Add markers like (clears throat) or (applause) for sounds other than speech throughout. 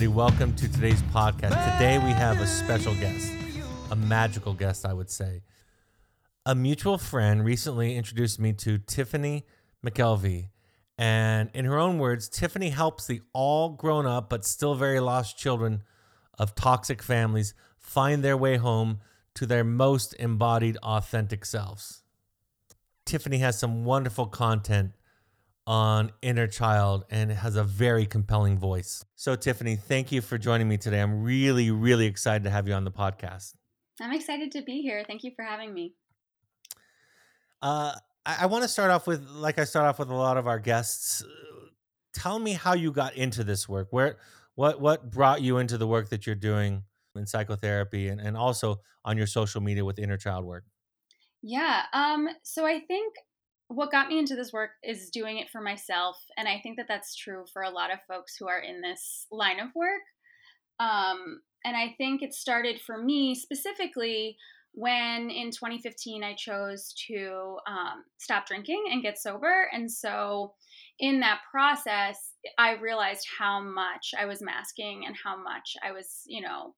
Everybody. Welcome to today's podcast. Today we have a special guest, a magical guest, I would say. A mutual friend recently introduced me to Tiffany McKelvey. And in her own words, Tiffany helps the all grown up but still very lost children of toxic families find their way home to their most embodied, authentic selves. Tiffany has some wonderful content on inner child and it has a very compelling voice. So, Tiffany, thank you for joining me today. I'm really, really excited to have you on the podcast. I'm excited to be here. Thank you for having me. Uh, I, I want to start off with, like I start off with a lot of our guests. Tell me how you got into this work. Where, what, what brought you into the work that you're doing in psychotherapy, and, and also on your social media with inner child work? Yeah. Um. So I think what got me into this work is doing it for myself, and I think that that's true for a lot of folks who are in this line of work. Um. And I think it started for me specifically when in 2015 I chose to um, stop drinking and get sober. And so in that process, I realized how much I was masking and how much I was, you know,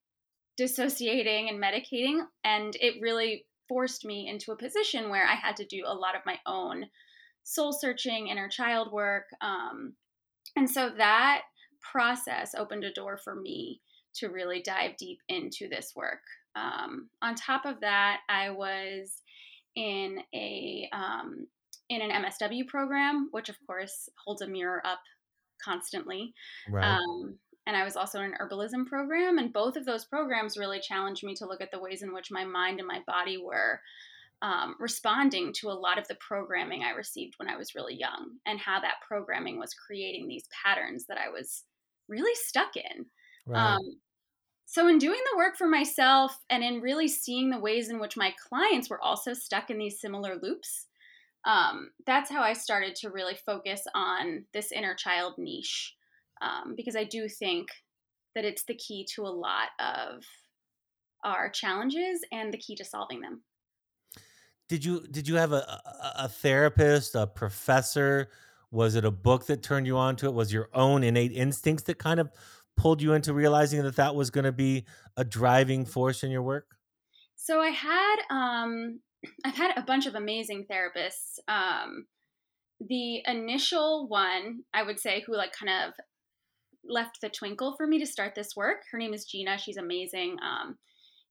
dissociating and medicating. And it really forced me into a position where I had to do a lot of my own soul searching, inner child work. Um, and so that process opened a door for me to really dive deep into this work. Um, on top of that, I was in a um, in an MSW program, which of course holds a mirror up constantly. Right. Um, and I was also in an herbalism program, and both of those programs really challenged me to look at the ways in which my mind and my body were um, responding to a lot of the programming I received when I was really young, and how that programming was creating these patterns that I was really stuck in. Right. Um, so, in doing the work for myself and in really seeing the ways in which my clients were also stuck in these similar loops, um, that's how I started to really focus on this inner child niche. Um, because I do think that it's the key to a lot of our challenges and the key to solving them. Did you did you have a, a, a therapist, a professor? Was it a book that turned you on to it? Was your own innate instincts that kind of pulled you into realizing that that was going to be a driving force in your work? So I had um, (clears throat) I've had a bunch of amazing therapists. Um, the initial one, I would say, who like kind of left the twinkle for me to start this work. Her name is Gina. She's amazing. Um,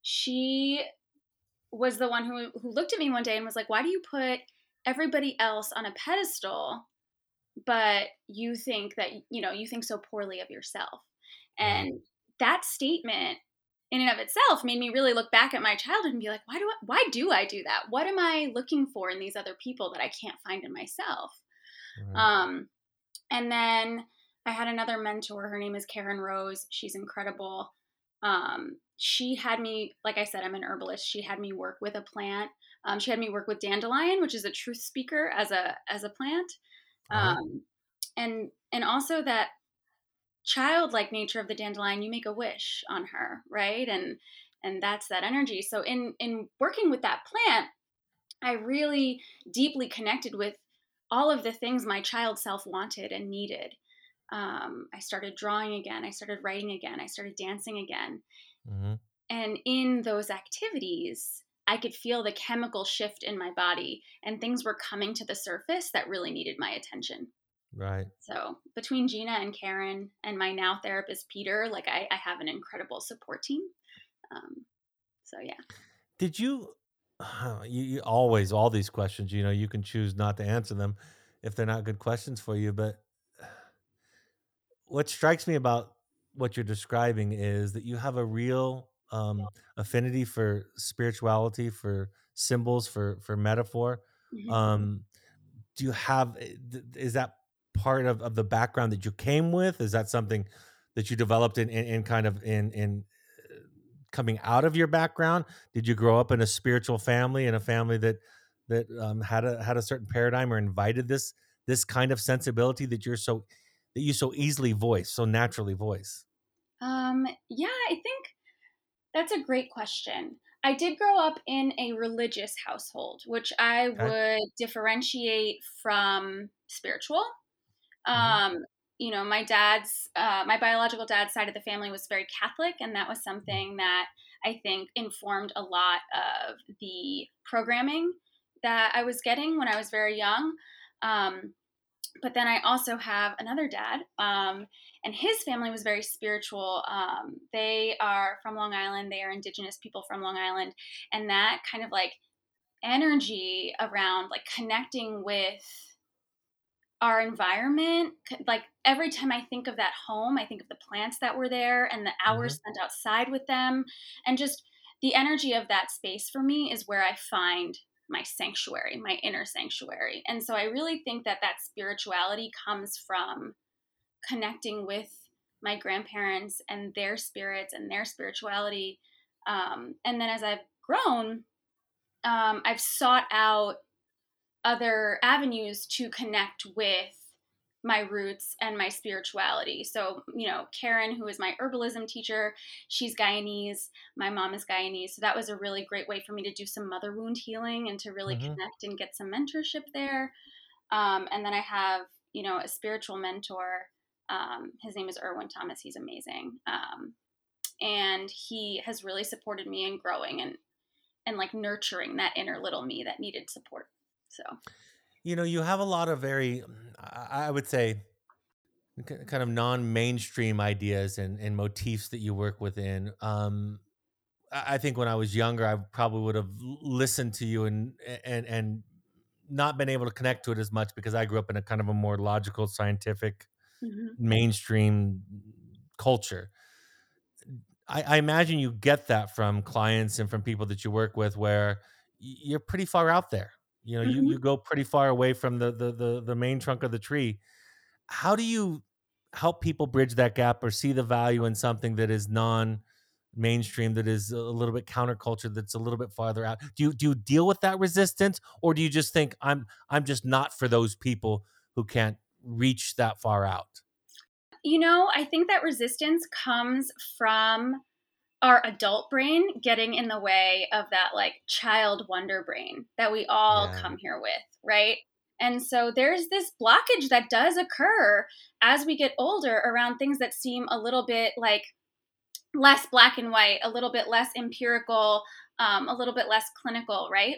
she was the one who who looked at me one day and was like, "Why do you put everybody else on a pedestal, but you think that you know you think so poorly of yourself?" And that statement in and of itself made me really look back at my childhood and be like, why do I, why do I do that? What am I looking for in these other people that I can't find in myself? Right. Um, and then I had another mentor. Her name is Karen Rose. She's incredible. Um, she had me, like I said, I'm an herbalist. She had me work with a plant. Um, she had me work with dandelion, which is a truth speaker as a as a plant, um, and and also that childlike nature of the dandelion, you make a wish on her, right? And and that's that energy. So in in working with that plant, I really deeply connected with all of the things my child self wanted and needed. Um, I started drawing again. I started writing again. I started dancing again. Mm-hmm. And in those activities, I could feel the chemical shift in my body, and things were coming to the surface that really needed my attention. Right. So between Gina and Karen and my now therapist Peter, like I, I have an incredible support team. Um, so yeah. Did you, (sighs) you, you always all these questions? You know, you can choose not to answer them if they're not good questions for you. But what strikes me about what you're describing is that you have a real um, affinity for spirituality, for symbols, for for metaphor. Mm-hmm. Um, do you have eh, is that part of, of the background that you came with? Is that something that you developed in, in, in kind of in in uh, coming out of your background? Did you grow up in a spiritual family in a family that that um, had a had a certain paradigm or invited this this kind of sensibility that you're so that you so easily voice, so naturally voice? Um, yeah, I think that's a great question. I did grow up in a religious household, which I would differentiate from spiritual. Mm-hmm. Um, you know, my dad's, uh, my biological dad's side of the family was very Catholic, and that was something that I think informed a lot of the programming that I was getting when I was very young. Um, but then I also have another dad, um, and his family was very spiritual. Um, they are from Long Island, they are indigenous people from Long Island, and that kind of like energy around like connecting with our environment like every time i think of that home i think of the plants that were there and the hours mm-hmm. spent outside with them and just the energy of that space for me is where i find my sanctuary my inner sanctuary. And so i really think that that spirituality comes from connecting with my grandparents and their spirits and their spirituality. Um, and then as i've grown um, i've sought out other avenues to connect with my roots and my spirituality. So, you know, Karen, who is my herbalism teacher, she's Guyanese. My mom is Guyanese. So that was a really great way for me to do some mother wound healing and to really mm-hmm. connect and get some mentorship there. Um, and then I have, you know, a spiritual mentor. Um, his name is Erwin Thomas. He's amazing. Um, and he has really supported me in growing and, and like nurturing that inner little me that needed support. So, you know, you have a lot of very, I would say, kind of non-mainstream ideas and, and motifs that you work within. Um, I think when I was younger, I probably would have listened to you and and and not been able to connect to it as much because I grew up in a kind of a more logical, scientific, mm-hmm. mainstream culture. I, I, imagine you get that from clients and from people that you work with, where you're pretty far out there. You know, mm-hmm. you, you go pretty far away from the, the the the main trunk of the tree. How do you help people bridge that gap or see the value in something that is non mainstream that is a little bit counterculture that's a little bit farther out do you do you deal with that resistance or do you just think i'm i'm just not for those people who can't reach that far out you know i think that resistance comes from our adult brain getting in the way of that like child wonder brain that we all yeah. come here with, right? And so there's this blockage that does occur as we get older around things that seem a little bit like less black and white, a little bit less empirical, um, a little bit less clinical, right?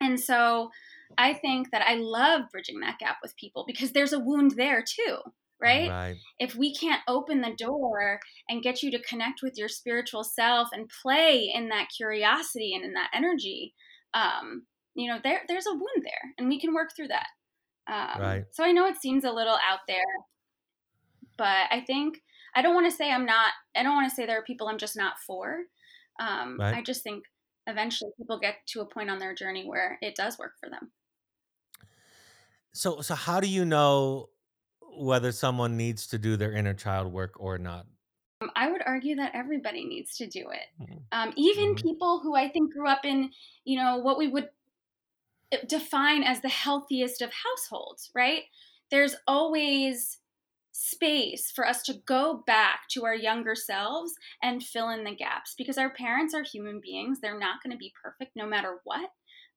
And so I think that I love bridging that gap with people because there's a wound there too right? right? If we can't open the door and get you to connect with your spiritual self and play in that curiosity and in that energy, um, you know, there there's a wound there, and we can work through that. Um, right. So I know it seems a little out there, but I think I don't want to say I'm not. I don't want to say there are people I'm just not for. Um, right. I just think eventually people get to a point on their journey where it does work for them. So, so how do you know whether someone needs to do their inner child work or not? Um, I would argue that everybody needs to do it. Mm-hmm. Um, even people who I think grew up in, you know, what we would uh, define as the healthiest of households, right? There's always space for us to go back to our younger selves and fill in the gaps because our parents are human beings. They're not going to be perfect no matter what.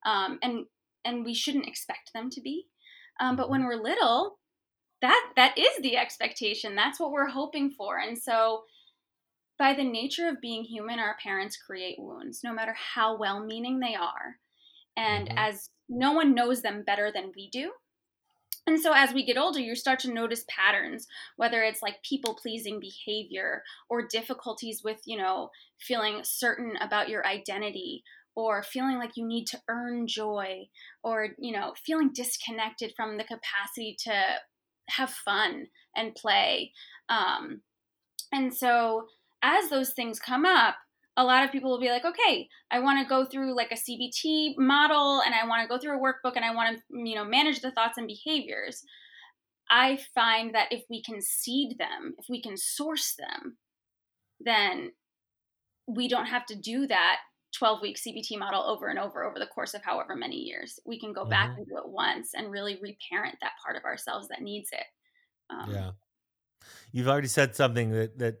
Um, and and we shouldn't expect them to be. Um, but when mm-hmm. we're little, that that is the expectation. That's what we're hoping for. And so by the nature of being human our parents create wounds no matter how well meaning they are. And mm-hmm. as no one knows them better than we do. And so as we get older, you start to notice patterns, whether it's like people pleasing behavior or difficulties with, you know, feeling certain about your identity or feeling like you need to earn joy or, you know, feeling disconnected from the capacity to have fun and play. Um, and so as those things come up, a lot of people will be like, okay, I want to go through like a CBT model and I want to go through a workbook and I want to, you know, manage the thoughts and behaviors. I find that if we can seed them, if we can source them, then we don't have to do that 12 week CBT model over and over over the course of however many years. We can go mm-hmm. back and do it once and really reparent that part of ourselves that needs it. Um, yeah. You've already said something that, that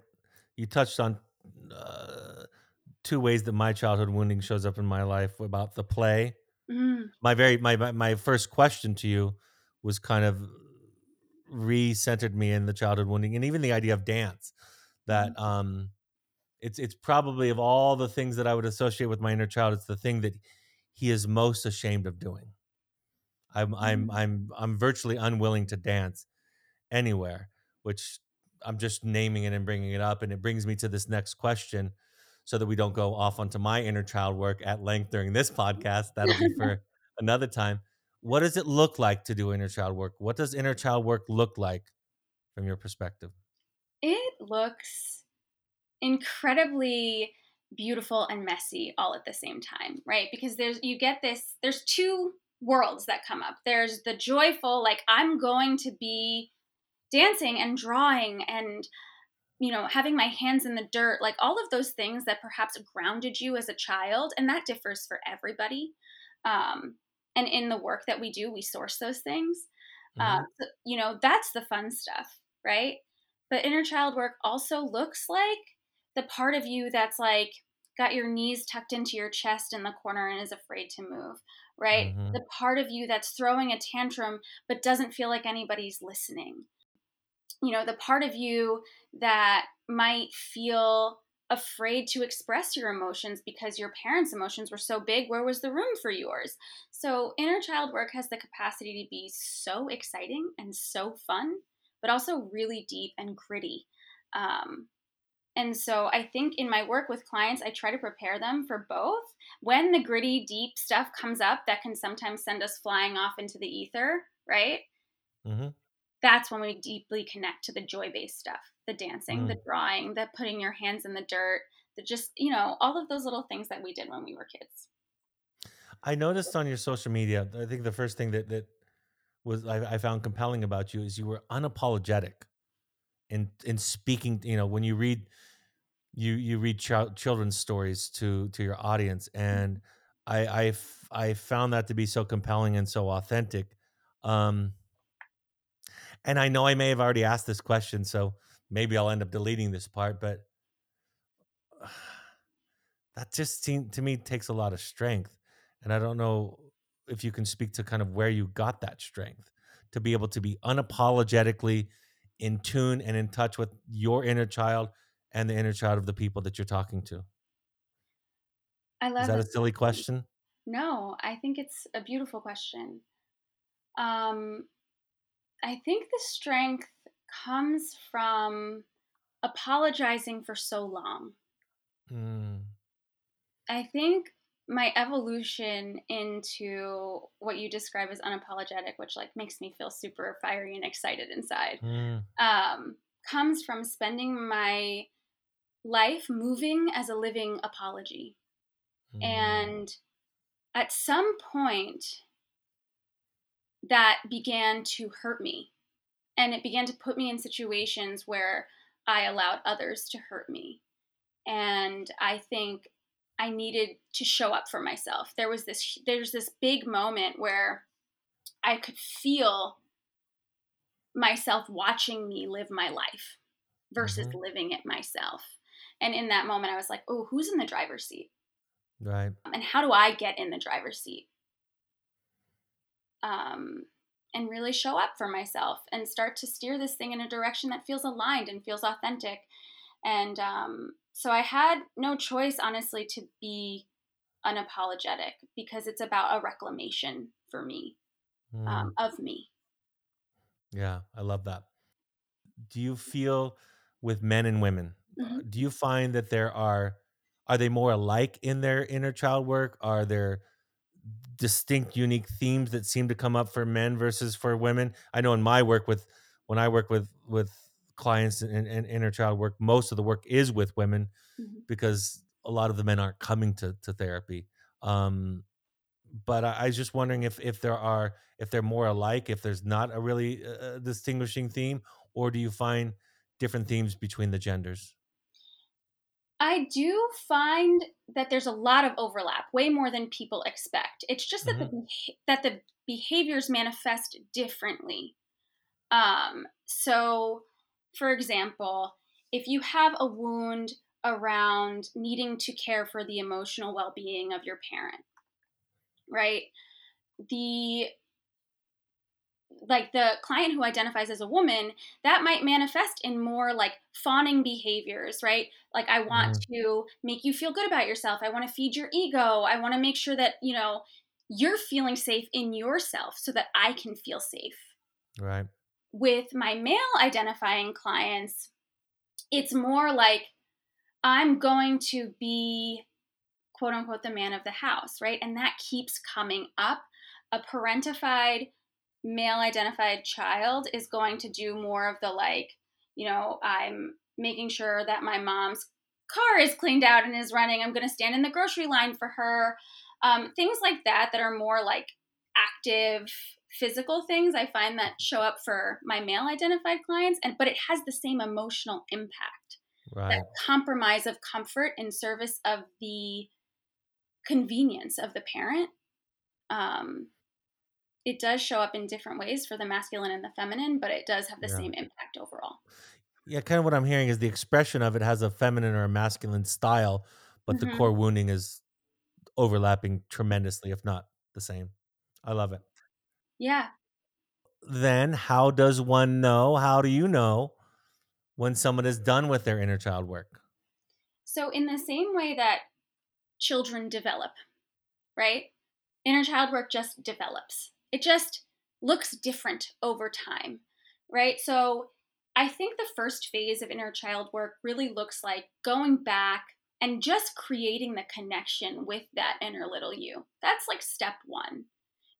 you touched on uh, two ways that my childhood wounding shows up in my life about the play. Mm. My very my my first question to you was kind of re-centered me in the childhood wounding and even the idea of dance that Mm-hmm. um it's it's probably of all the things that I would associate with my inner child, it's the thing that he is most ashamed of doing. I'm I'm Mm. I'm I'm virtually unwilling to dance anywhere, which I'm just naming it and bringing it up, and it brings me to this next question, so that we don't go off onto my inner child work at length during this podcast. That'll be (laughs) for another time. What does it look like to do inner child work? What does inner child work look like from your perspective? It looks incredibly beautiful and messy all at the same time, right? Because there's you get this there's two worlds that come up. There's the joyful like I'm going to be dancing and drawing and you know having my hands in the dirt like all of those things that perhaps grounded you as a child and that differs for everybody um, and in the work that we do we source those things Mhm. um, you know that's the fun stuff right but inner child work also looks like the part of you that's like got your knees tucked into your chest in the corner and is afraid to move right? Mhm. the part of you that's throwing a tantrum but doesn't feel like anybody's listening. You know the part of you that might feel afraid to express your emotions because your parents emotions were so big where was the room for yours? So inner child work has the capacity to be so exciting and so fun but also really deep and gritty. Um, and so i think in my work with clients i try to prepare them for both when the gritty deep stuff comes up that can sometimes send us flying off into the ether right Mm-hmm. that's when we deeply connect to the joy based stuff the dancing, the Mm. drawing, the putting your hands in the dirt, the just, you know, all of those little things that we did when we were kids. I noticed on your social media, I think the first thing that that was I, I found compelling about you is you were unapologetic in in speaking. You know, when you read you you read ch- children's stories to to your audience, and I I f- I found that to be so compelling and so authentic. Um, and I know I may have already asked this question, so maybe I'll end up deleting this part, but (sighs) that just seemed to me takes a lot of strength. And I don't know if you can speak to kind of where you got that strength to be able to be unapologetically in tune and in touch with your inner child and the inner child of the people that you're talking to. I love Is that a silly question. question? No, I think it's a beautiful question. Um, I think the strength comes from apologizing for so long. Mm, I think my evolution into what you describe as unapologetic, which like makes me feel super fiery and excited inside, mm, um, comes from spending my life moving as a living apology. mm, And at some point, that began to hurt me. And it began to put me in situations where I allowed others to hurt me. And I think I needed to show up for myself. There was this there's this big moment where I could feel myself watching me live my life versus mhm. living it myself. And in that moment I was like, "Oh, who's in the driver's seat? Right. And how do I get in the driver's seat?" Um and really show up for myself and start to steer this thing in a direction that feels aligned and feels authentic. And um, so I had no choice, honestly, to be unapologetic because it's about a reclamation for me Mm, um, of me. yeah, I love that. Do you feel with men and women, uh, hmm do you find that there are are they more alike in their inner child work? Are there distinct unique themes that seem to come up for men versus for women i know in my work with when i work with with clients and, in inner child work most of the work is with women hmm because a lot of the men aren't coming to, to therapy um but I, I was just wondering if if there are if they're more alike if there's not a really uh, distinguishing theme or do you find different themes between the genders I do find that there's a lot of overlap, way more than people expect. It's just that the hmm beha- that the behaviors manifest differently. Um, so, for example, if you have a wound around needing to care for the emotional well being of your parent, right? The like the client who identifies as a woman, that might manifest in more like fawning behaviors, right? Like, I want mm. to make you feel good about yourself. I want to feed your ego. I want to make sure that, you know, you're feeling safe in yourself so that I can feel safe. Right. With my male identifying clients, it's more like I'm going to be quote unquote the man of the house, right? And that keeps coming up. A parentified male identified child is going to do more of the like, you know, I'm making sure that my mom's car is cleaned out and is running. I'm going to stand in the grocery line for her. Um, things like that that are more like active physical things I find that show up for my male identified clients and but it has the same emotional impact. Right. That compromise of comfort in service of the convenience of the parent. Um, it does show up in different ways for the masculine and the feminine, but it does have the yeah. same impact overall. Yeah, kind of what I'm hearing is the expression of it has a feminine or a masculine style, but mm-hmm. the core wounding is overlapping tremendously, if not the same. I love it. Yeah. Then, how does one know? How do you know when someone is done with their inner child work? So, in the same way that children develop, right? Inner child work just develops. It just looks different over time, right? So, I think the first phase of inner child work really looks like going back and just creating the connection with that inner little you. That's like step one.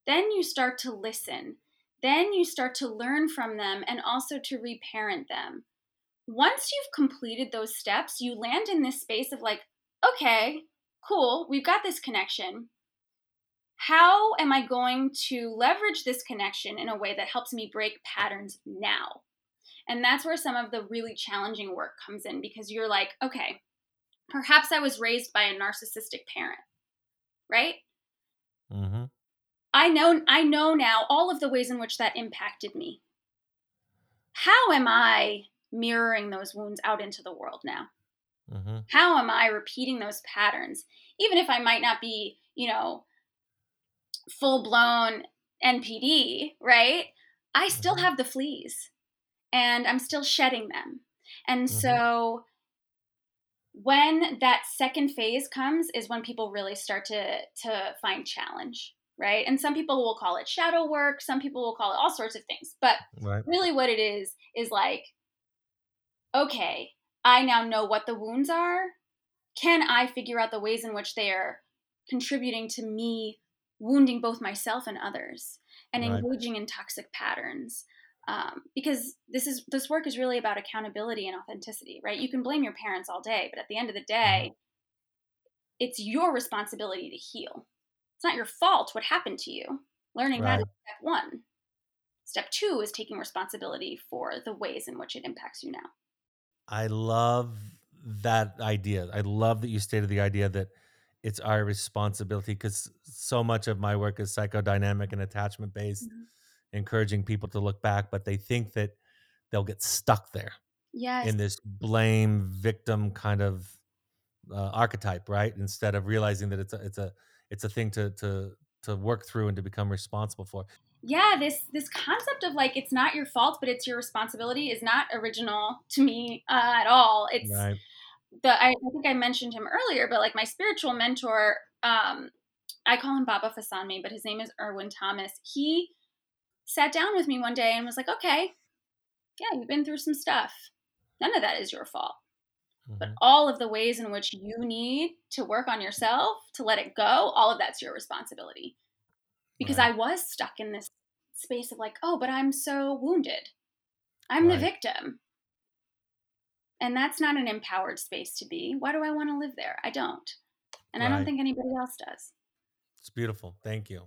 Then you start to listen. Then you start to learn from them and also to reparent them. Once you've completed those steps, you land in this space of like, okay, cool, we've got this connection. How am I going to leverage this connection in a way that helps me break patterns now? And that's where some of the really challenging work comes in because you're like, okay, perhaps I was raised by a narcissistic parent, right? Mm-hmm. I know I know now all of the ways in which that impacted me. How am I mirroring those wounds out into the world now? Mm-hmm. How am I repeating those patterns? Even if I might not be, you know, full blown NPD, right? I still mm-hmm. have the fleas and I'm still shedding them. And mm-hmm. so when that second phase comes is when people really start to to find challenge right? And some people will call it shadow work, some people will call it all sorts of things. But right. really, what it is is like, okay, I now know what the wounds are. Can I figure out the ways in which they are contributing to me wounding both myself and others and right. engaging in toxic patterns? Um, because this is this work is really about accountability and authenticity, right? You can blame your parents all day, but at the end of the day, mm-hmm. it's your responsibility to heal not your fault what happened to you. Learning right. that is step one. Step two is taking responsibility for the ways in which it impacts you now. I love that idea. I love that you stated the idea that it's our responsibility because so much of my work is psychodynamic and attachment based, mm-hmm. encouraging people to look back, but they think that they'll get stuck there. Yes. In this blame victim kind of uh, archetype, right? Instead of realizing that it's a, it's a it's a thing to to to work through and to become responsible for. Yeah this this concept of like it's not your fault but it's your responsibility is not original to me uh, at all. It's right. the I, I, think i mentioned him earlier but like my spiritual mentor um i call him baba fasanmi but his name is erwin thomas. He sat down with me one day and was like okay yeah you've been through some stuff. None of that is your fault Mm-hmm. But all of the ways in which you need to work on yourself to let it go, all of that's your responsibility. Because right. I was stuck in this space of like, oh, but I'm so wounded. I'm right. the victim. And that's not an empowered space to be. Why do I want to live there? I don't. And right. I don't think anybody else does. It's beautiful. Thank you.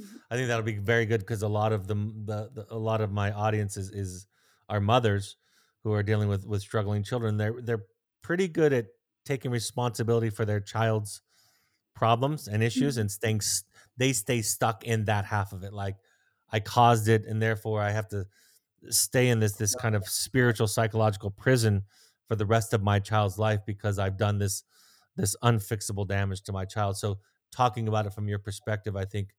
Mm-hmm. I think that'll be very good because a lot of them, the, the, a lot of my audience is, is our mothers who are dealing with with struggling children. They're they're pretty good at taking responsibility for their child's problems and issues mm-hmm. and staying they stay stuck in that half of it like i caused it and therefore i have to stay in this this kind of spiritual psychological prison for the rest of my child's life because i've done this this unfixable damage to my child so talking about it from your perspective i think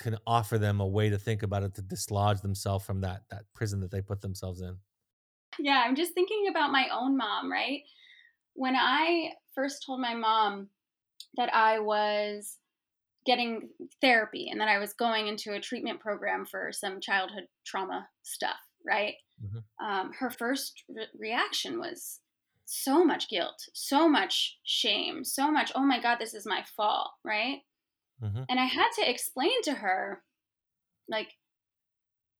can offer them a way to think about it to dislodge themselves from that that prison that they put themselves in. Yeah, I'm just thinking about my own mom, right? When I first told my mom that I was getting therapy and that I was going into a treatment program for some childhood trauma stuff, right? Mm-hmm. Um, her first re- reaction was so much guilt, so much shame, so much, oh my God, this is my fault, right? Mm-hmm. And I had to explain to her, like,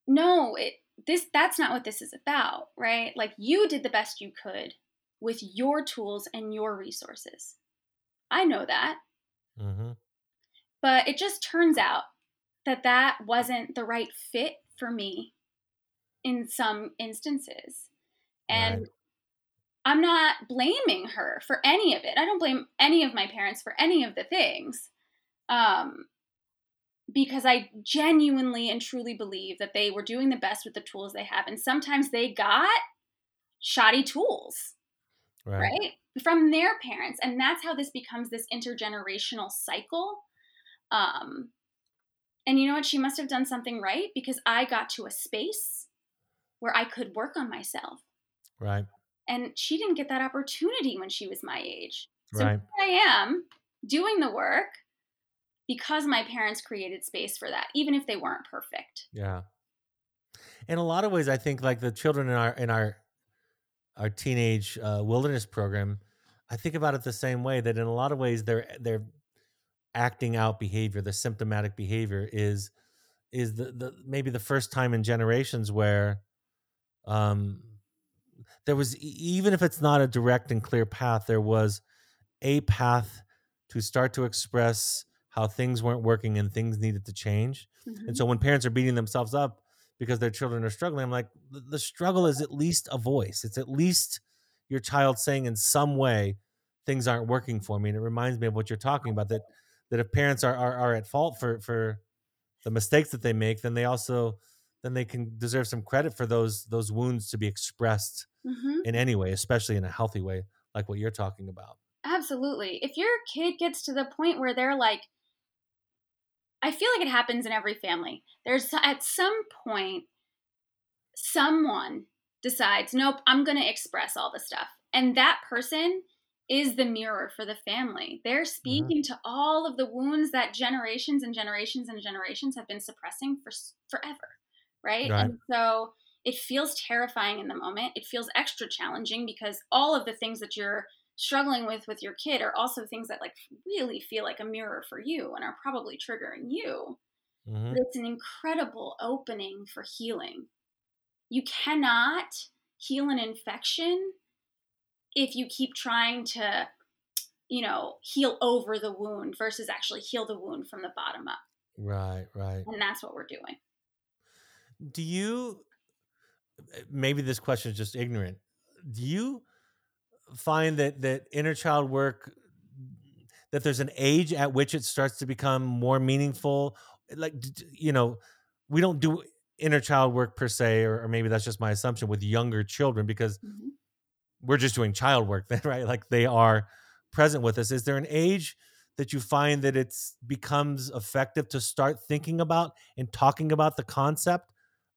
no, it this that's not what this is about, right? Like you did the best you could with your tools and your resources. I know that. Mm-hmm. But it just turns out that that wasn't the right fit for me in some instances. And right. I'm not blaming her for any of it. I don't blame any of my parents for any of the things. Um, because I genuinely and truly believe that they were doing the best with the tools they have. And sometimes they got shoddy tools, right? right? From their parents. And that's how this becomes this intergenerational cycle. Um, and you know what? She must have done something right because I got to a space where I could work on myself. Right. And she didn't get that opportunity when she was my age. So right. here I am doing the work because my parents created space for that, even if they weren't perfect. Yeah. In a lot of ways, I think like the children in our in our our teenage uh, wilderness program, I think about it the same way. That in a lot of ways, they're they're acting out behavior. The symptomatic behavior is is the, the maybe the first time in generations where um there was even if it's not a direct and clear path there was a path to start to express how things weren't working and things needed to change. Mm-hmm. And so when parents are beating themselves up because their children are struggling, I'm like, the struggle is at least a voice. It's at least your child saying in some way things aren't working for me. And it reminds me of what you're talking about that that if parents are are, are at fault for for the mistakes that they make, then they also then they can deserve some credit for those those wounds to be expressed mm-hmm. in any way, especially in a healthy way, like what you're talking about. Absolutely. If your kid gets to the point where they're like, I feel like it happens in every family. There's at some point, someone decides, nope, I'm going to express all the stuff. And that person is the mirror for the family. They're mm-hmm. speaking mm-hmm. to all of the wounds that generations and generations and generations have been suppressing for forever. Right? right. And so it feels terrifying in the moment. It feels extra challenging because all of the things that you're struggling with with your kid are also things that like really feel like a mirror for you and are probably triggering you. Mm-hmm. but it's an incredible opening for healing. You cannot heal an infection if you keep trying to you know heal over the wound versus actually heal the wound from the bottom up. Right right. And that's what we're doing. Do you maybe this question is just ignorant. Do you find that that inner child work that there's an age at which it starts to become more meaningful like you know we don't do inner child work per se or, or maybe that's just my assumption with younger children because mm-hmm. we're just doing child work then (laughs) right like they are present with us is there an age that you find that it's becomes effective to start thinking about and talking about the concept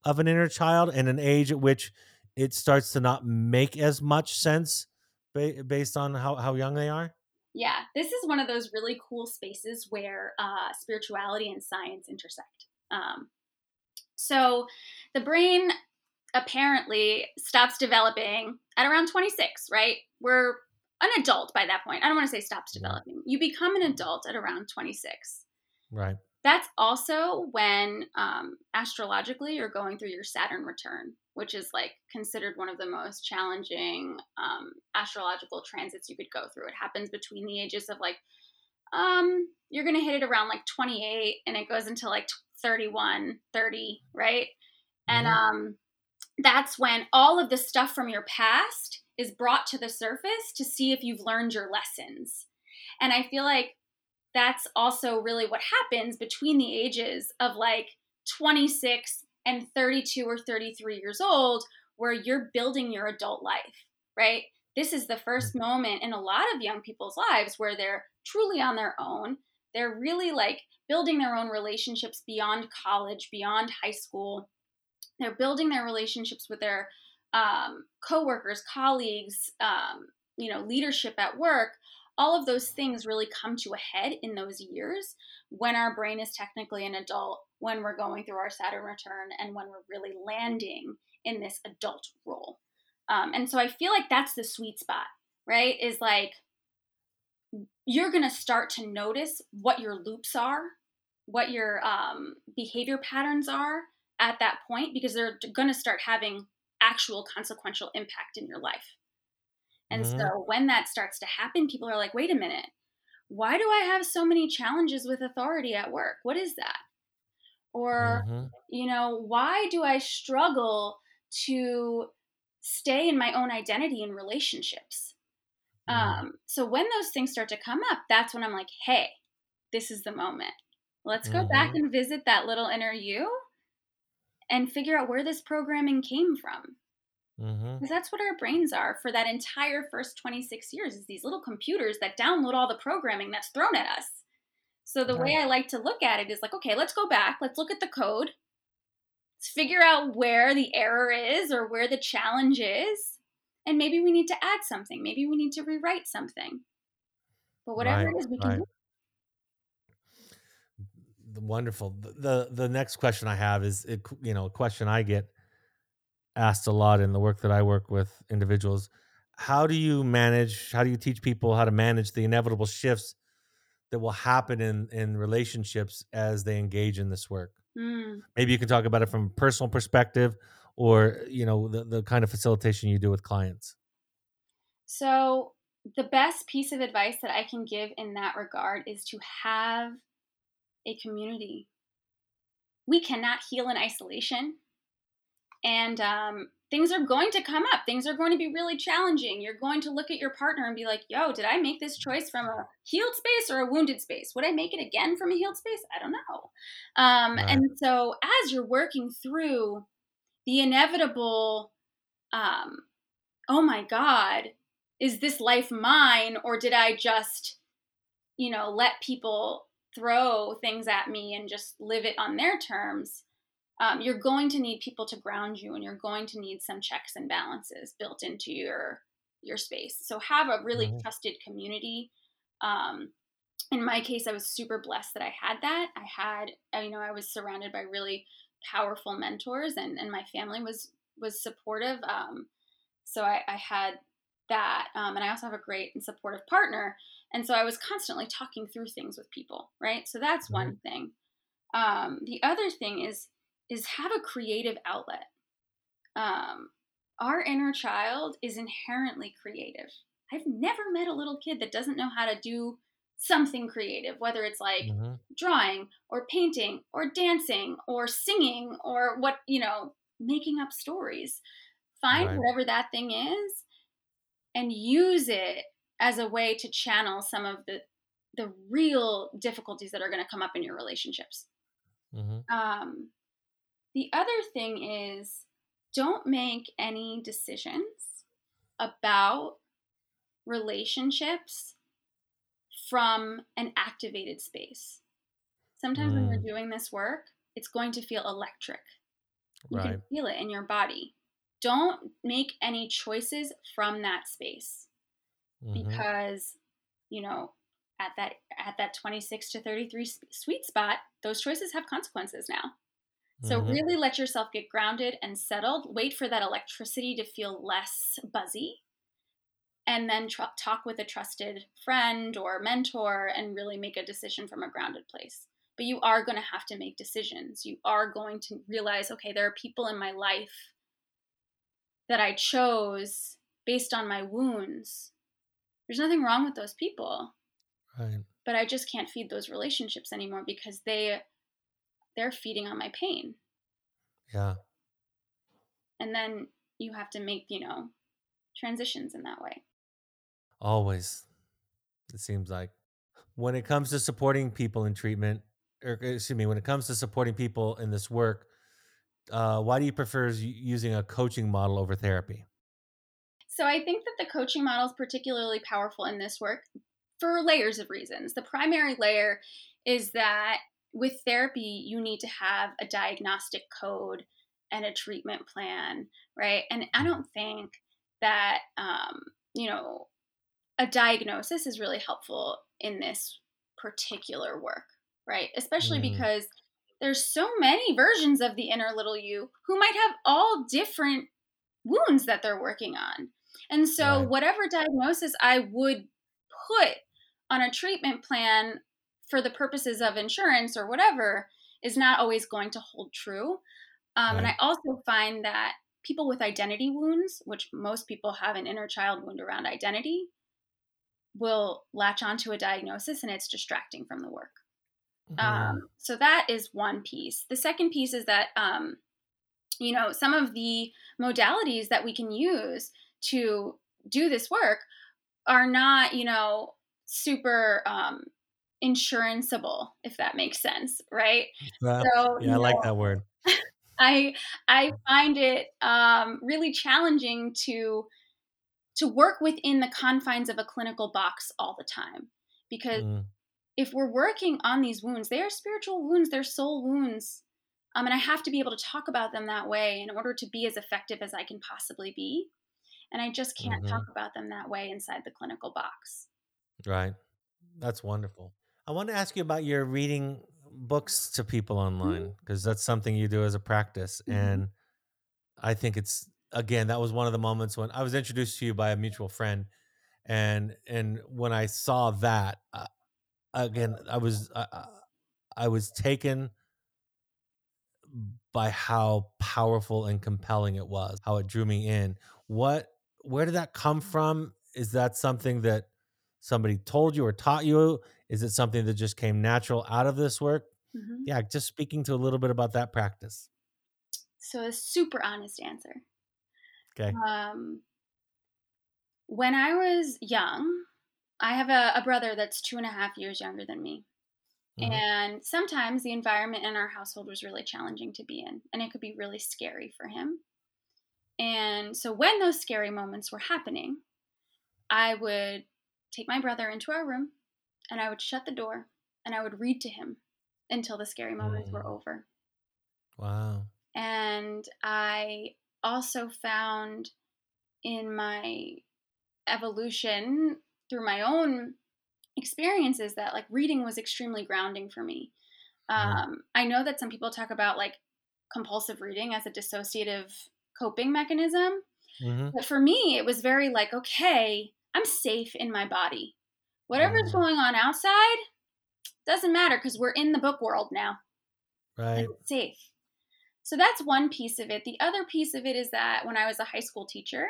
of an inner child and an age at which it starts to not make as much sense ba- based on how, how young they are? Yeah, this is one of those really cool spaces where uh, spirituality and science intersect. Um, so the brain apparently stops developing at around 26, right? We're an adult by that point. I don't want to say stops developing. You become an adult at around 26. Right. That's also when um, astrologically you're going through your Saturn return, which is like considered one of the most challenging um, astrological transits you could go through. It happens between the ages of like, um, you're going to hit it around like 28 and it goes until like 31, 30, right? And mm-hmm. um, that's when all of the stuff from your past is brought to the surface to see if you've learned your lessons. And I feel like that's also really what happens between the ages of like 26 and 32 or 33 years old, where you're building your adult life, right? This is the first mm. moment in a lot of young people's lives where they're truly on their own. They're really like building their own relationships beyond college, beyond high school. They're building their relationships with their um, coworkers, colleagues, um, you know, leadership at work. All of those things really come to a head in those years when our brain is technically an adult, when we're going through our Saturn return, and when we're really landing in this adult role. Um, and so I feel like that's the sweet spot, right? Is like you're going to start to notice what your loops are, what your um, behavior patterns are at that point, because they're going to start having actual consequential impact in your life. And mm-hmm. so when that starts to happen, people are like, wait a minute, why do I have so many challenges with authority at work? What is that? Or, mm-hmm. you know, why do I struggle to stay in my own identity in relationships? Mm-hmm. Um, so when those things start to come up, that's when I'm like, hey, this is the moment. Let's go back mm-hmm. and visit that little inner you and figure out where this programming came from. Mm-hmm. Because that's what our brains are for that entire first 26 years is these little computers that download all the programming that's thrown at us. So the right. way I like to look at it is like, okay, let's go back. Let's look at the code. Let's figure out where the error is or where the challenge is. And maybe we need to add something. Maybe we need to rewrite something. But whatever right, it is, we can right. do. Wonderful. The the next question I have is, you know, a question I get asked a lot in the work that I work with individuals. How do you manage? How do you teach people how to manage the inevitable shifts that will happen in in relationships as they engage in this work? Mm. Maybe you can talk about it from a personal perspective, or you know, the the kind of facilitation you do with clients. So the best piece of advice that I can give in that regard is to have a community. We cannot heal in isolation and um, things are going to come up. Things are going to be really challenging. You're going to look at your partner and be like yo did i make this choice from a healed space or a wounded space? Would i make it again from a healed space? I don't know. Um, right. and so as you're working through the inevitable um, oh my god is this life mine or did i just you know let people throw things at me and just live it on their terms um, you're going to need people to ground you and you're going to need some checks and balances built into your your space. So have a really mm-hmm. trusted community. Um, in my case i was super blessed that i had that. I had you know i was surrounded by really powerful mentors and, and my family was was supportive um, so I, I, had that um, and i also have a great and supportive partner and so i was constantly talking through things with people right? So that's mm-hmm. one thing. Um, the other thing is is have a creative outlet. Um, our inner child is inherently creative. I've never met a little kid that doesn't know how to do something creative, whether it's like mm-hmm. drawing or painting or dancing or singing or what, you know, making up stories. Find right. whatever that thing is and use it as a way to channel some of the the real difficulties that are going to come up in your relationships. Mm-hmm. Um, the other thing is don't make any decisions about relationships from an activated space. Sometimes mm. when you're mm. doing this work, it's going to feel electric. You right. can feel it in your body. Don't make any choices from that space mm-hmm. because, you know, at that at that 26 to 33 sweet spot, those choices have consequences now. So mm-hmm. really let yourself get grounded and settled. Wait for that electricity to feel less buzzy. And then tr- talk with a trusted friend or mentor and really make a decision from a grounded place. But you are going to have to make decisions. You are going to realize okay, there are people in my life that I chose based on my wounds. There's nothing wrong with those people. Right. But I just can't feed those relationships anymore because they they're feeding on my pain. Yeah. And then you have to make, you know, transitions in that way. Always. It seems like when it comes to supporting people in treatment, or excuse me, when it comes to supporting people in this work, uh, why do you prefer using a coaching model over therapy? So I think that the coaching model is particularly powerful in this work for layers of reasons. The primary layer is that with therapy, you need to have a diagnostic code and a treatment plan, right? And I don't think that, um, you know, a diagnosis is really helpful in this particular work, right? Especially mm. because there's so many versions of the inner little you who might have all different wounds that they're working on. And so, right. whatever diagnosis I would put on a treatment plan for the purposes of insurance or whatever is not always going to hold true. Um, right. And I also find that people with identity wounds, which most people have an inner child wound around identity, will latch onto a diagnosis and it's distracting from the work. Mm-hmm. Um, so that is one piece. The second piece is that, um, you know, some of the modalities that we can use to do this work are not, you know, super um, insuranceable, if that makes sense, right? so, yeah, I know, like that word. (laughs) I I find it um, really challenging to to work within the confines of a clinical box all the time because mm. if we're working on these wounds, they are spiritual wounds, they're soul wounds. Um, and I have to be able to talk about them that way in order to be as effective as I can possibly be. And I just can't mm-hmm. talk about them that way inside the clinical box. Right. That's wonderful. I want to ask you about your reading books to people online because mm-hmm. that's something you do as a practice. Mm-hmm. And I think it's, again, that was one of the moments when I was introduced to you by a mutual friend. And, and when I saw that, uh, again, I was, uh, I was taken by how powerful and compelling it was, how it drew me in. What, where did that come from? Is that something that somebody told you or taught you? Is it something that just came natural out of this work? Mm-hmm. Yeah, just speaking to a little bit about that practice. So, a super honest answer. Okay. Um, when I was young, I have a, a, brother that's two and a half years younger than me. Mm-hmm. And sometimes the environment in our household was really challenging to be in, and it could be really scary for him. And so, when those scary moments were happening, I would take my brother into our room and I would shut the door and I would read to him until the scary moments mm. were over. Wow. And I also found in my evolution through my own experiences that like reading was extremely grounding for me. Um, I know that some people talk about like compulsive reading as a dissociative coping mechanism. Mm-hmm. But for me, it was very like, okay, I'm safe in my body. Whatever's mm. going on outside doesn't matter because we're in the book world now. Right. safe. So that's one piece of it. The other piece of it is that when I was a high school teacher,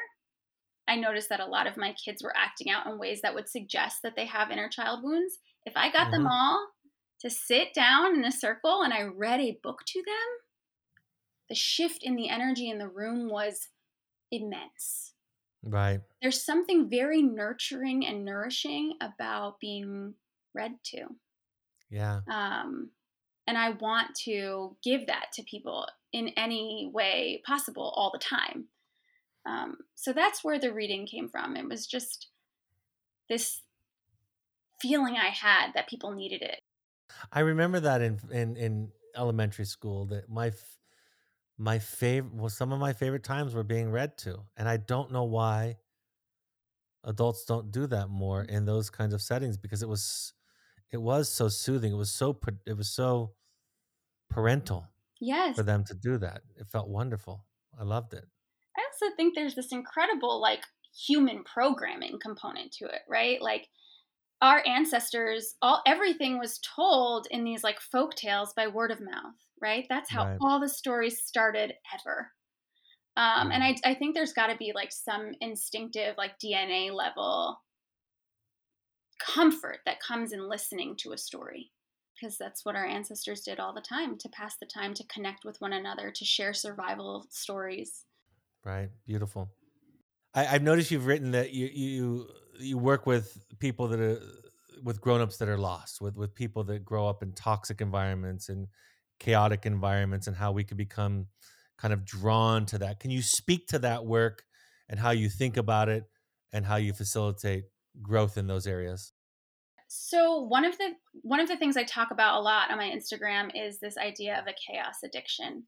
I noticed that a lot of my kids were acting out in ways that would suggest that they have inner child wounds. If I got mm-hmm. them all to sit down in a circle and I read a book to them, the shift in the energy in the room was immense. Right. There's something very nurturing and nourishing about being read to. Yeah. Um, and I want to give that to people in any way possible all the time. Um, so that's where the reading came from. It was just this feeling I had that people needed it. I remember that in in, in elementary school that my my favorite well some of my favorite times were being read to and i don't know why adults don't do that more in those kinds of settings because it was it was so soothing it was so it was so parental yes. for them to do that it felt wonderful i loved it. I also think there's this incredible like human programming component to it right? Like our ancestors all everything was told in these like folk tales by word of mouth right? That's how right. all the stories started ever. Um, and I, I think there's got to be like some instinctive, like DNA level comfort that comes in listening to a story because that's what our ancestors did all the time to pass the time to connect with one another to share survival stories right beautiful I, have noticed you've written that you you you work with people that are with grown-ups that are lost with with people that grow up in toxic environments and chaotic environments and how we could become kind of drawn to that. Can you speak to that work and how you think about it and how you facilitate growth in those areas? So one of the one of the things I talk about a lot on my Instagram is this idea of a chaos addiction,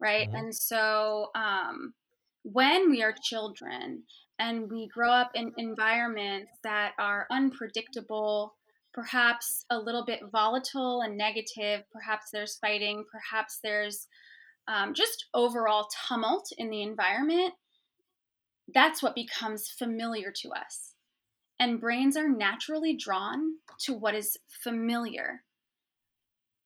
right? Mhm. And so um, when we are children and we grow up in environments that are unpredictable, perhaps a little bit volatile and negative, perhaps there's fighting, perhaps there's um, just overall tumult in the environment, that's what becomes familiar to us. And brains are naturally drawn to what is familiar.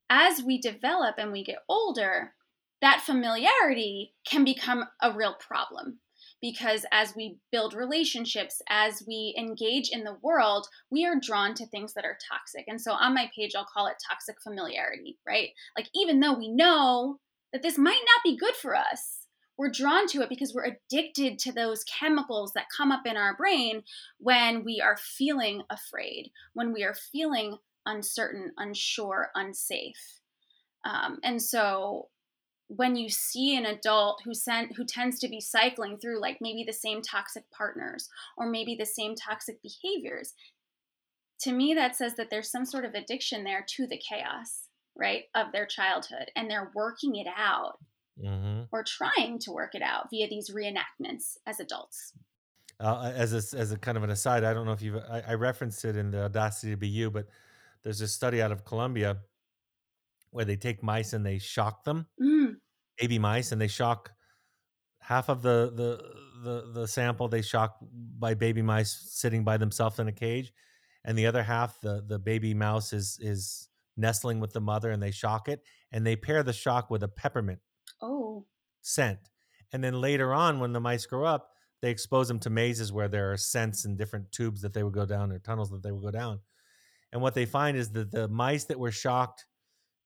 As we develop and we get older, that familiarity can become a real problem because as we build relationships, as we engage in the world, we are drawn to things that are toxic. And so on my page, I'll call it toxic familiarity, right? Like, even though we know that this might not be good for us, we're drawn to it because we're addicted to those chemicals that come up in our brain when we are feeling afraid, when we are feeling uncertain, unsure, unsafe. Um, and so when you see an adult who sent who tends to be cycling through like maybe the same toxic partners or maybe the same toxic behaviors to me that says that there's some sort of addiction there to the chaos right of their childhood and they're working it out Mm-hmm. or trying to work it out via these reenactments as adults Uh, as a, as a kind of an aside, I don't know if you've I, I referenced it in the Audacity to Be You, but there's a study out of Columbia where they take mice and they shock them, mm, baby mice, and they shock half of the the the, the sample they shock by baby mice sitting by themselves in a cage, and the other half the the baby mouse is is nestling with the mother, and they shock it, and they pair the shock with a peppermint oh scent. And then later on, when the mice grow up, they expose them to mazes where there are scents and different tubes that they would go down or tunnels that they would go down. And what they find is that the mice that were shocked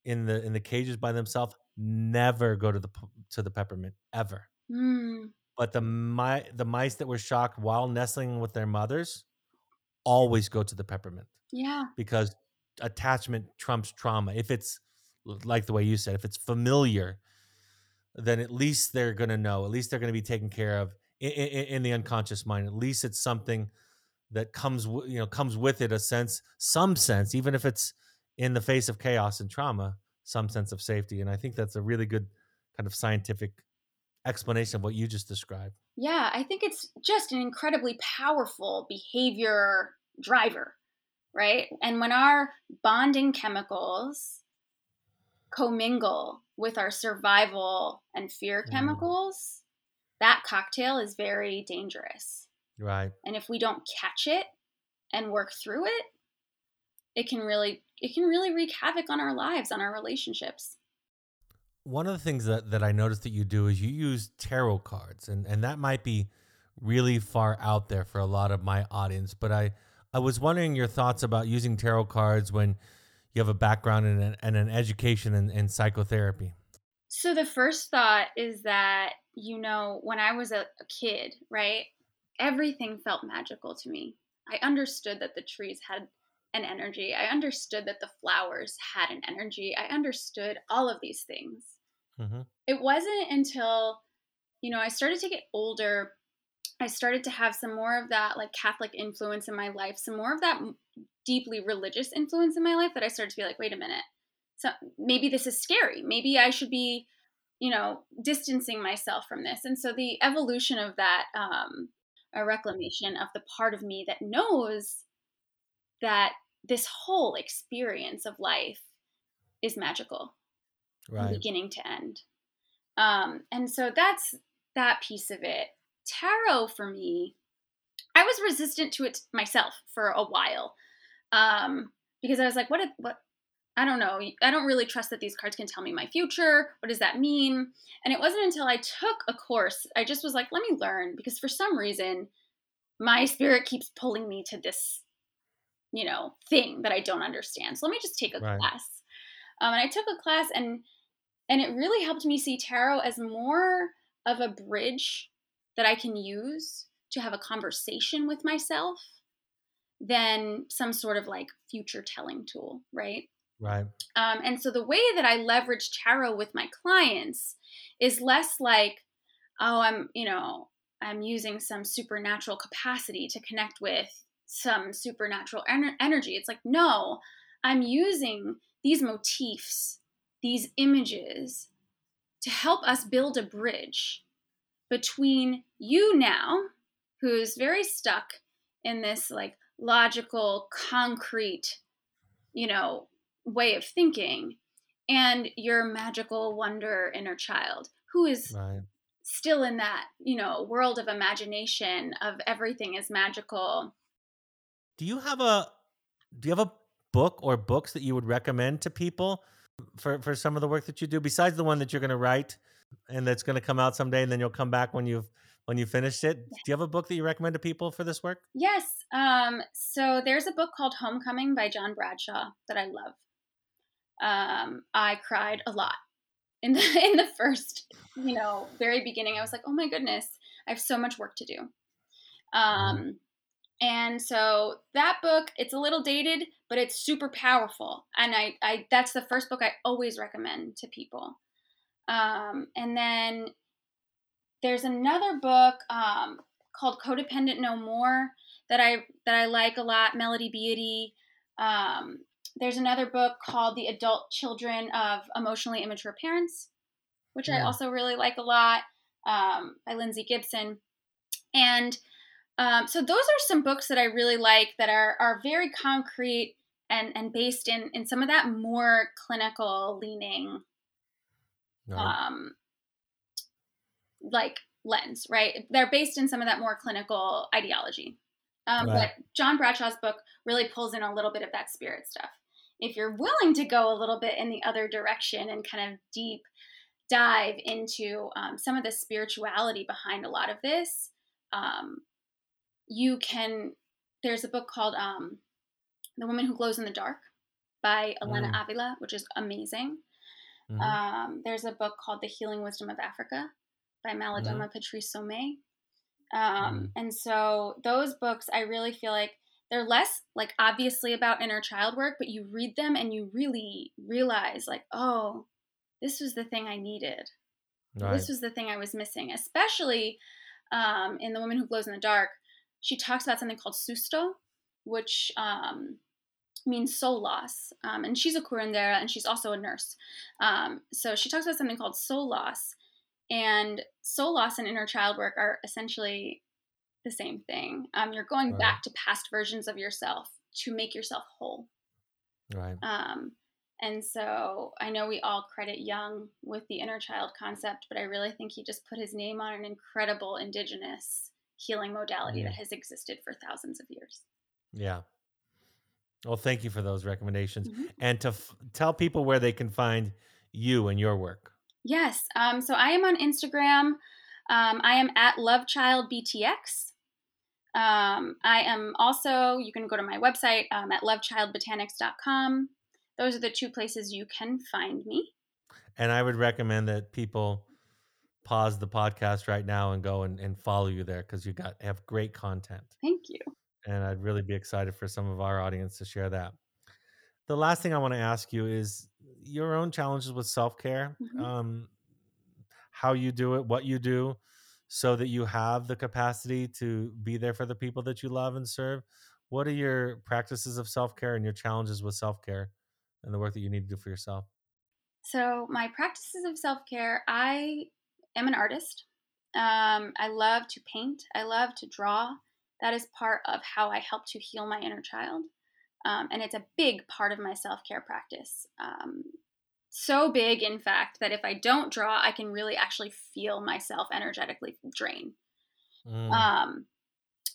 in the in the cages by themselves never go to the to the peppermint ever. mm, But the my the mice that were shocked while nestling with their mothers always go to the peppermint yeah because attachment trumps trauma. If it's like the way you said, if it's familiar, then at least they're going to know. At least they're going to be taken care of in, in, in, the unconscious mind. At least it's something that comes, you know, comes with it a sense, some sense, even if it's in the face of chaos and trauma, some sense of safety. And I think that's a really good kind of scientific explanation of what you just described. yeah i think it's just an incredibly powerful behavior driver right and when our bonding chemicals commingle with our survival and fear Mm. chemicals, that cocktail is very dangerous. Right. And if we don't catch it and work through it, it can really it can really wreak havoc on our lives, on our relationships. One of the things that, that I noticed that you do is you use tarot cards, and, and that might be really far out there for a lot of my audience. But I, I was wondering your thoughts about using tarot cards when you have a background in an, and an education in, in psychotherapy. So the first thought is that, you know, when I was a, a kid, right, everything felt magical to me. I understood that the trees had an energy. I understood that the flowers had an energy. I understood all of these things. Mm-hmm. It wasn't until, you know, I started to get older, I started to have some more of that like Catholic influence in my life, some more of that deeply religious influence in my life that I started to be like, wait a minute. So maybe this is scary. Maybe I should be, you know, distancing myself from this. And so the evolution of that, um, a reclamation of the part of me that knows that this whole experience of life is magical from Right. beginning to end. Um, and so that's that piece of it. Tarot for me, I was resistant to it myself for a while um, because I was like, what? if- What? I don't know. I don't really trust that these cards can tell me my future. What does that mean? And it wasn't until I took a course, I just was like, let me learn because for some reason, my spirit keeps pulling me to this, you know, thing that I don't understand. So let me just take a Right. class. Um, and I took a class, and and it really helped me see tarot as more of a bridge that I can use to have a conversation with myself than some sort of like future telling tool, right? Right. Um, and so the way that I leverage tarot with my clients is less like, oh, I'm, you know, I'm using some supernatural capacity to connect with some supernatural ener- energy. It's like, no, I'm using these motifs, these images to help us build a bridge between you now, who's very stuck in this like logical, concrete, you know, way of thinking, and your magical wonder inner child who is right. still in that, you know, world of imagination of everything is magical. Do you have a do you have a book or books that you would recommend to people for for some of the work that you do besides the one that you're going to write and that's going to come out someday and then you'll come back when you've when you finished it? Do you have a book that you recommend to people for this work? Yes um, so there's a book called homecoming by john bradshaw that i love. Um, i cried a lot (laughs) in the in the first you know very beginning. I was like oh my goodness i have so much work to do. Mm-hmm. um, and so that book, it's a little dated, but it's super powerful. And I, I that's the first book I always recommend to people. Um, and then there's another book um, called Codependent No More that I that I like a lot. Melody Beattie. Um, there's another book called The Adult Children of Emotionally Immature Parents, which yeah. I also really like a lot um, by Lindsay Gibson. And um, so those are some books that I really like that are are very concrete and and based in in some of that more clinical leaning, um, like lens, right? They're based in some of that more clinical ideology. Um, right. But John Bradshaw's book really pulls in a little bit of that spirit stuff. If you're willing to go a little bit in the other direction and kind of deep dive into um, some of the spirituality behind a lot of this, um, you can there's a book called um, the woman who glows in the dark by elena mm. avila which is amazing mm-hmm. um, there's a book called the healing wisdom of africa by malidoma mm. patrice somé um, mm. and so those books i really feel like they're less like obviously about inner child work but you read them and you really realize like oh this was the thing i needed right. this was the thing i was missing especially um, in the woman who glows in the dark she talks about something called susto, which um, means soul loss. Um, and she's a curandera and she's also a nurse. Um, so she talks about something called soul loss. And soul loss and inner child work are essentially the same thing. Um, you're going right. back to past versions of yourself to make yourself whole. Right. Um, and so I know we all credit Jung with the inner child concept, but I really think he just put his name on an incredible indigenous healing modality that has existed for thousands of years. Yeah. Well, thank you for those recommendations mm-hmm. and to f- tell people where they can find you and your work. Yes. Um, so I am on Instagram. Um, I am at lovechildbtx. Um, I am also, you can go to my website um, at lovechildbotanics.com. Those are the two places you can find me. And I would recommend that people pause the podcast right now and go and, and follow you there because you got have great content. Thank you. And I'd really be excited for some of our audience to share that. The last thing I want to ask you is your own challenges with self care, mm-hmm. um, how you do it, what you do, so that you have the capacity to be there for the people that you love and serve. What are your practices of self care and your challenges with self care and the work that you need to do for yourself? So, my practices of self care, I am an artist. Um, I love to paint. I love to draw. That is part of how I help to heal my inner child. Um, and it's a big part of my self care practice. Um, so big, in fact, that if I don't draw, I can really actually feel myself energetically drain. Mm. Um,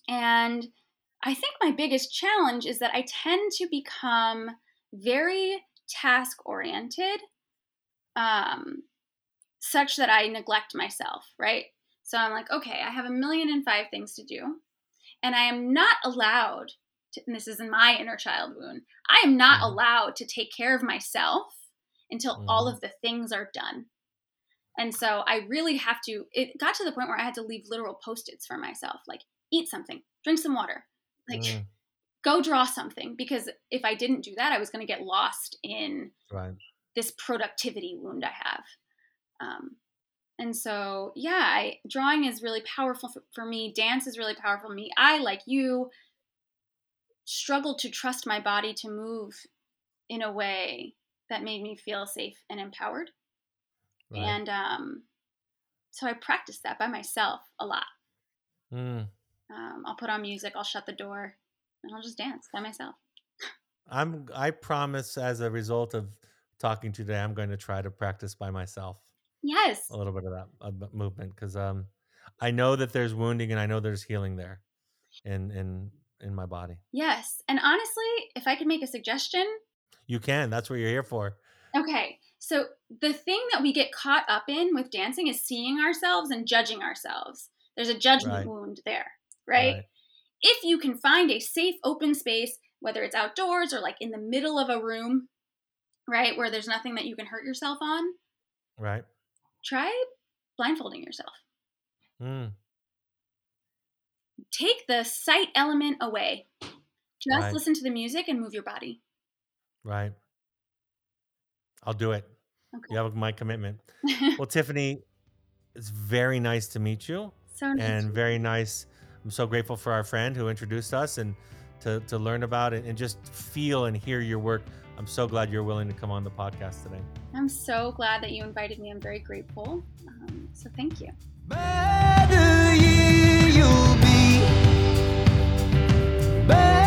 and I think my biggest challenge is that I tend to become very task oriented um, such that I neglect myself, right? So I'm like, okay, I have a million and five things to do, and I am not allowed to, and this is in my inner child wound, I am not mm-hmm. allowed to take care of myself until mm-hmm. all of the things are done. And so I really have to, it got to the point where I had to leave literal post its for myself like, eat something, drink some water, like, mm. go draw something. Because if I didn't do that, I was going to get lost in right. this productivity wound I have. Um, and so, yeah, I, drawing is really powerful for, for me. Dance is really powerful for me. I, like you, struggled to trust my body to move in a way that made me feel safe and empowered. Right. And um, so I practiced that by myself a lot. Mm. Um, I'll put on music, I'll shut the door, and I'll just dance by myself. I'm. I promise, as a result of talking today, I'm going to try to practice by myself. Yes. A little bit of that uh, movement because um, I know that there's wounding and I know there's healing there, in in in my body. Yes, and honestly, if I could make a suggestion, you can. That's what you're here for. Okay. So the thing that we get caught up in with dancing is seeing ourselves and judging ourselves. There's a judgment right. wound there, right? right? If you can find a safe open space, whether it's outdoors or like in the middle of a room, right, where there's nothing that you can hurt yourself on, right? Try blindfolding yourself. Mm. Take the sight element away. Just right. listen to the music and move your body. Right. I'll do it. Okay. You have my commitment. (laughs) well, Tiffany, it's very nice to meet you. So nice. And very nice. I'm so grateful for our friend who introduced us and to, to learn about it and just feel and hear your work. I'm so glad you're willing to come on the podcast today. I'm so glad that you invited me. I'm very grateful. Um, so thank you. slowly choke.